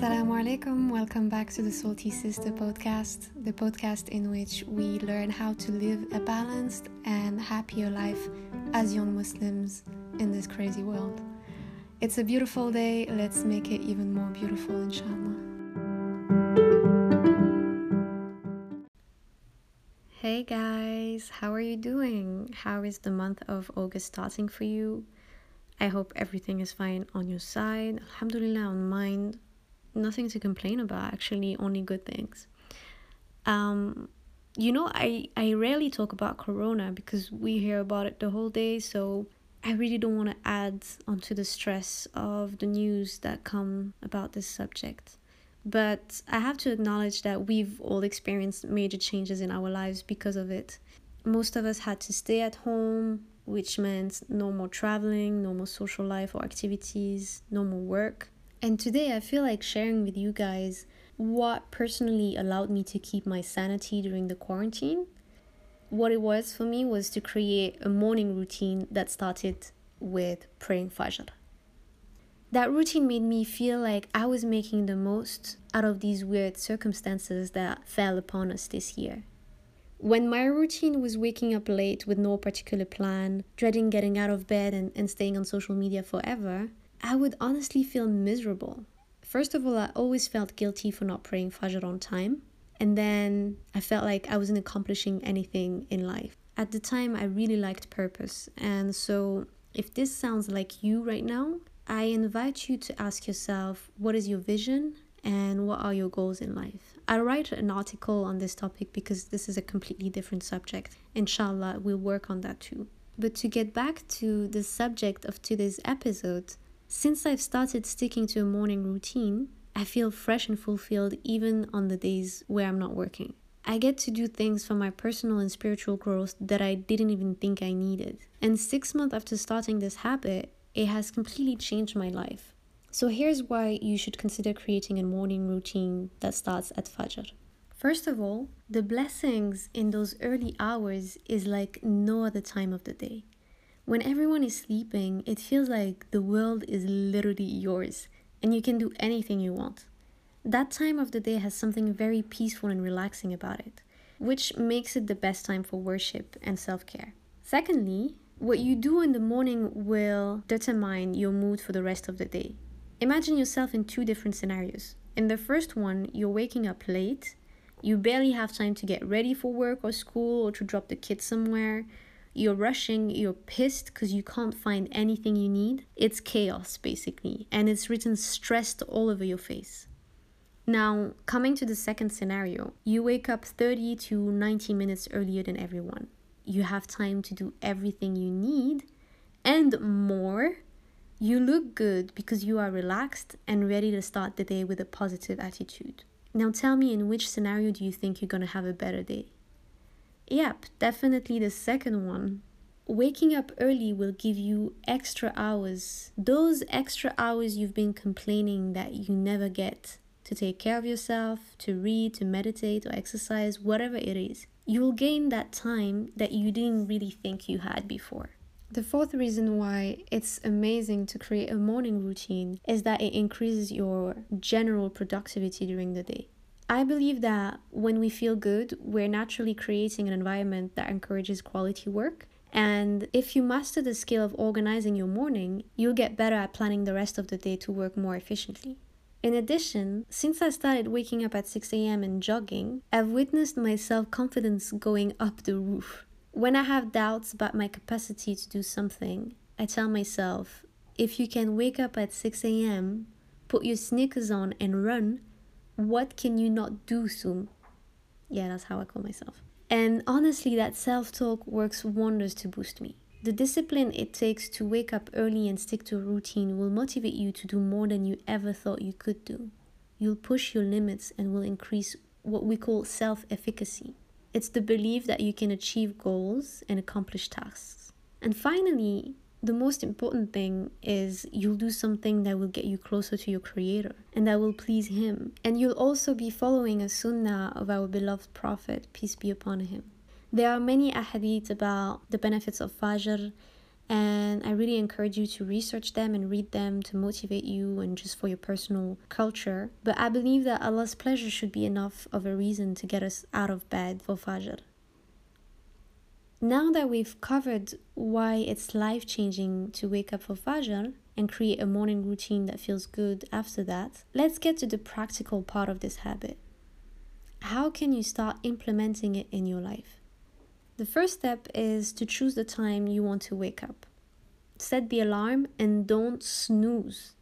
Assalamu alaikum. Welcome back to the Salty Sister podcast, the podcast in which we learn how to live a balanced and happier life as young Muslims in this crazy world. It's a beautiful day. Let's make it even more beautiful, inshallah. Hey guys, how are you doing? How is the month of August starting for you? I hope everything is fine on your side. Alhamdulillah, on mine nothing to complain about actually only good things. Um you know i i rarely talk about corona because we hear about it the whole day so i really don't want to add onto the stress of the news that come about this subject. But i have to acknowledge that we've all experienced major changes in our lives because of it. Most of us had to stay at home which meant no more traveling no more social life or activities no more work and today I feel like sharing with you guys what personally allowed me to keep my sanity during the quarantine. What it was for me was to create a morning routine that started with praying Fajr. That routine made me feel like I was making the most out of these weird circumstances that fell upon us this year. When my routine was waking up late with no particular plan, dreading getting out of bed and, and staying on social media forever, I would honestly feel miserable. First of all, I always felt guilty for not praying Fajr on time. And then I felt like I wasn't accomplishing anything in life. At the time, I really liked purpose. And so, if this sounds like you right now, I invite you to ask yourself what is your vision and what are your goals in life? I'll write an article on this topic because this is a completely different subject. Inshallah, we'll work on that too. But to get back to the subject of today's episode, since I've started sticking to a morning routine, I feel fresh and fulfilled even on the days where I'm not working. I get to do things for my personal and spiritual growth that I didn't even think I needed. And six months after starting this habit, it has completely changed my life. So here's why you should consider creating a morning routine that starts at Fajr. First of all, the blessings in those early hours is like no other time of the day. When everyone is sleeping, it feels like the world is literally yours and you can do anything you want. That time of the day has something very peaceful and relaxing about it, which makes it the best time for worship and self care. Secondly, what you do in the morning will determine your mood for the rest of the day. Imagine yourself in two different scenarios. In the first one, you're waking up late, you barely have time to get ready for work or school or to drop the kids somewhere you're rushing, you're pissed because you can't find anything you need. It's chaos, basically, and it's written stressed all over your face. Now, coming to the second scenario, you wake up 30 to 90 minutes earlier than everyone. You have time to do everything you need and more. You look good because you are relaxed and ready to start the day with a positive attitude. Now, tell me in which scenario do you think you're gonna have a better day? Yep, definitely the second one. Waking up early will give you extra hours. Those extra hours you've been complaining that you never get to take care of yourself, to read, to meditate, or exercise, whatever it is. You'll gain that time that you didn't really think you had before. The fourth reason why it's amazing to create a morning routine is that it increases your general productivity during the day. I believe that when we feel good, we're naturally creating an environment that encourages quality work. And if you master the skill of organizing your morning, you'll get better at planning the rest of the day to work more efficiently. In addition, since I started waking up at 6 a.m. and jogging, I've witnessed my self confidence going up the roof. When I have doubts about my capacity to do something, I tell myself, if you can wake up at 6 a.m., put your sneakers on and run, what can you not do soon? Yeah, that's how I call myself. And honestly, that self talk works wonders to boost me. The discipline it takes to wake up early and stick to a routine will motivate you to do more than you ever thought you could do. You'll push your limits and will increase what we call self efficacy. It's the belief that you can achieve goals and accomplish tasks. And finally, the most important thing is you'll do something that will get you closer to your creator and that will please him and you'll also be following a sunnah of our beloved prophet peace be upon him there are many ahadith about the benefits of fajr And I really encourage you to research them and read them to motivate you and just for your personal culture. But I believe that Allah's pleasure should be enough of a reason to get us out of bed for Fajr. Now that we've covered why it's life changing to wake up for Fajr and create a morning routine that feels good after that, let's get to the practical part of this habit. How can you start implementing it in your life? The first step is to choose the time you want to wake up. Set the alarm and don't snooze.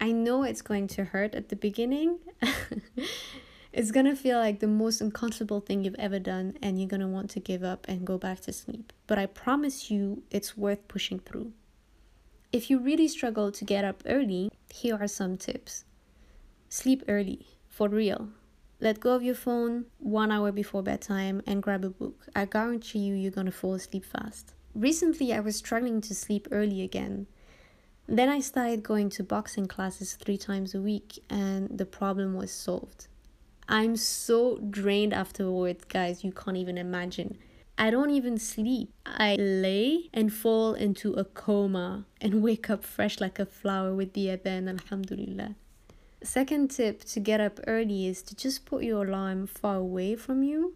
I know it's going to hurt at the beginning. it's gonna feel like the most uncomfortable thing you've ever done, and you're gonna want to give up and go back to sleep. But I promise you, it's worth pushing through. If you really struggle to get up early, here are some tips sleep early, for real. Let go of your phone one hour before bedtime and grab a book. I guarantee you, you're gonna fall asleep fast. Recently, I was struggling to sleep early again. Then I started going to boxing classes three times a week, and the problem was solved. I'm so drained afterwards, guys, you can't even imagine. I don't even sleep. I lay and fall into a coma and wake up fresh like a flower with the adhan, alhamdulillah. Second tip to get up early is to just put your alarm far away from you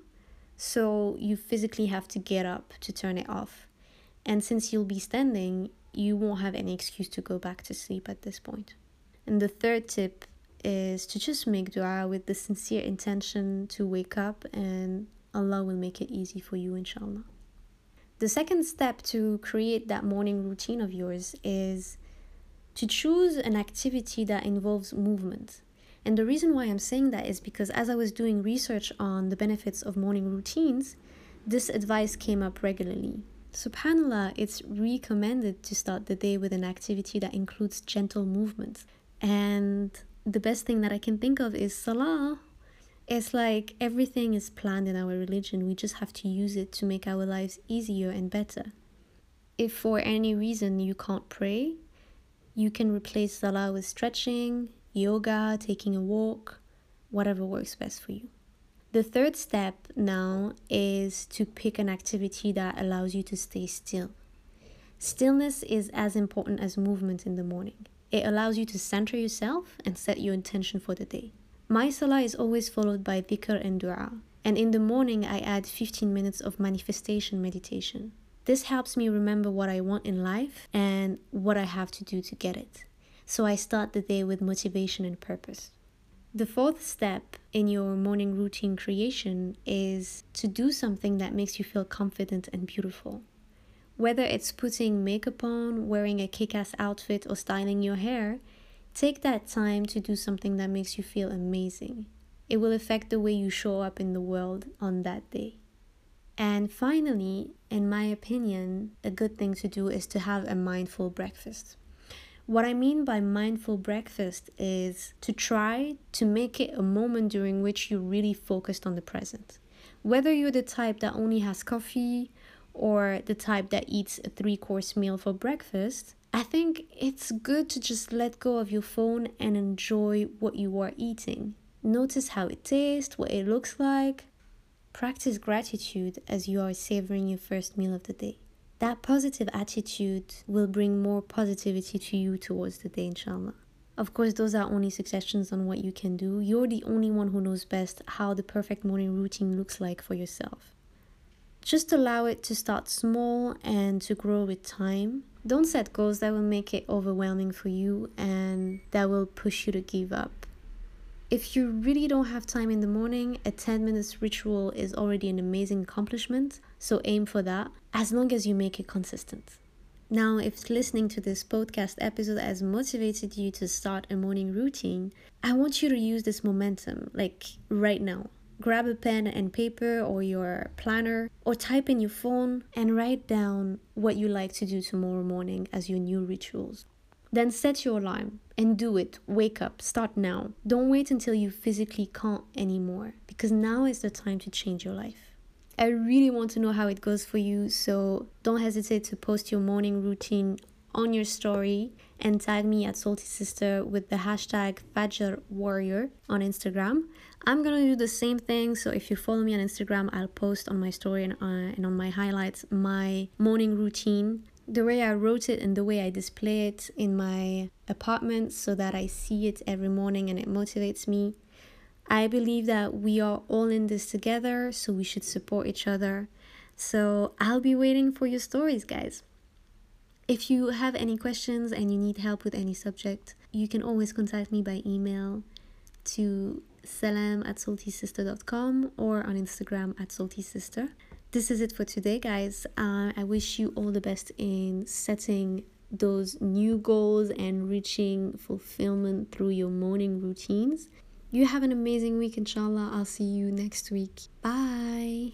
so you physically have to get up to turn it off. And since you'll be standing, you won't have any excuse to go back to sleep at this point. And the third tip is to just make dua with the sincere intention to wake up and Allah will make it easy for you, inshallah. The second step to create that morning routine of yours is to choose an activity that involves movement. And the reason why I'm saying that is because as I was doing research on the benefits of morning routines, this advice came up regularly. SubhanAllah, it's recommended to start the day with an activity that includes gentle movement. And the best thing that I can think of is Salah. It's like everything is planned in our religion. We just have to use it to make our lives easier and better. If for any reason you can't pray, you can replace Salah with stretching, yoga, taking a walk, whatever works best for you. The third step now is to pick an activity that allows you to stay still. Stillness is as important as movement in the morning. It allows you to center yourself and set your intention for the day. My salah is always followed by dhikr and dua, and in the morning I add 15 minutes of manifestation meditation. This helps me remember what I want in life and what I have to do to get it. So I start the day with motivation and purpose. The fourth step in your morning routine creation is to do something that makes you feel confident and beautiful. Whether it's putting makeup on, wearing a kick ass outfit, or styling your hair, take that time to do something that makes you feel amazing. It will affect the way you show up in the world on that day. And finally, in my opinion, a good thing to do is to have a mindful breakfast. What I mean by mindful breakfast is to try to make it a moment during which you're really focused on the present. Whether you're the type that only has coffee or the type that eats a three course meal for breakfast, I think it's good to just let go of your phone and enjoy what you are eating. Notice how it tastes, what it looks like. Practice gratitude as you are savoring your first meal of the day. That positive attitude will bring more positivity to you towards the day, inshallah. Of course, those are only suggestions on what you can do. You're the only one who knows best how the perfect morning routine looks like for yourself. Just allow it to start small and to grow with time. Don't set goals that will make it overwhelming for you and that will push you to give up. If you really don't have time in the morning, a 10 minutes ritual is already an amazing accomplishment, so aim for that as long as you make it consistent. Now, if listening to this podcast episode has motivated you to start a morning routine, I want you to use this momentum, like right now grab a pen and paper or your planner or type in your phone and write down what you like to do tomorrow morning as your new rituals. Then set your alarm and do it. Wake up. Start now. Don't wait until you physically can't anymore because now is the time to change your life. I really want to know how it goes for you, so don't hesitate to post your morning routine on your story and tag me at Salty Sister with the hashtag Fajr Warrior on Instagram. I'm gonna do the same thing. So if you follow me on Instagram, I'll post on my story and, uh, and on my highlights my morning routine the way I wrote it and the way I display it in my apartment so that I see it every morning and it motivates me. I believe that we are all in this together, so we should support each other. So I'll be waiting for your stories, guys. If you have any questions and you need help with any subject, you can always contact me by email to salam at saltysister.com or on Instagram at saltysister. This is it for today, guys. Uh, I wish you all the best in setting those new goals and reaching fulfillment through your morning routines. You have an amazing week, inshallah. I'll see you next week. Bye.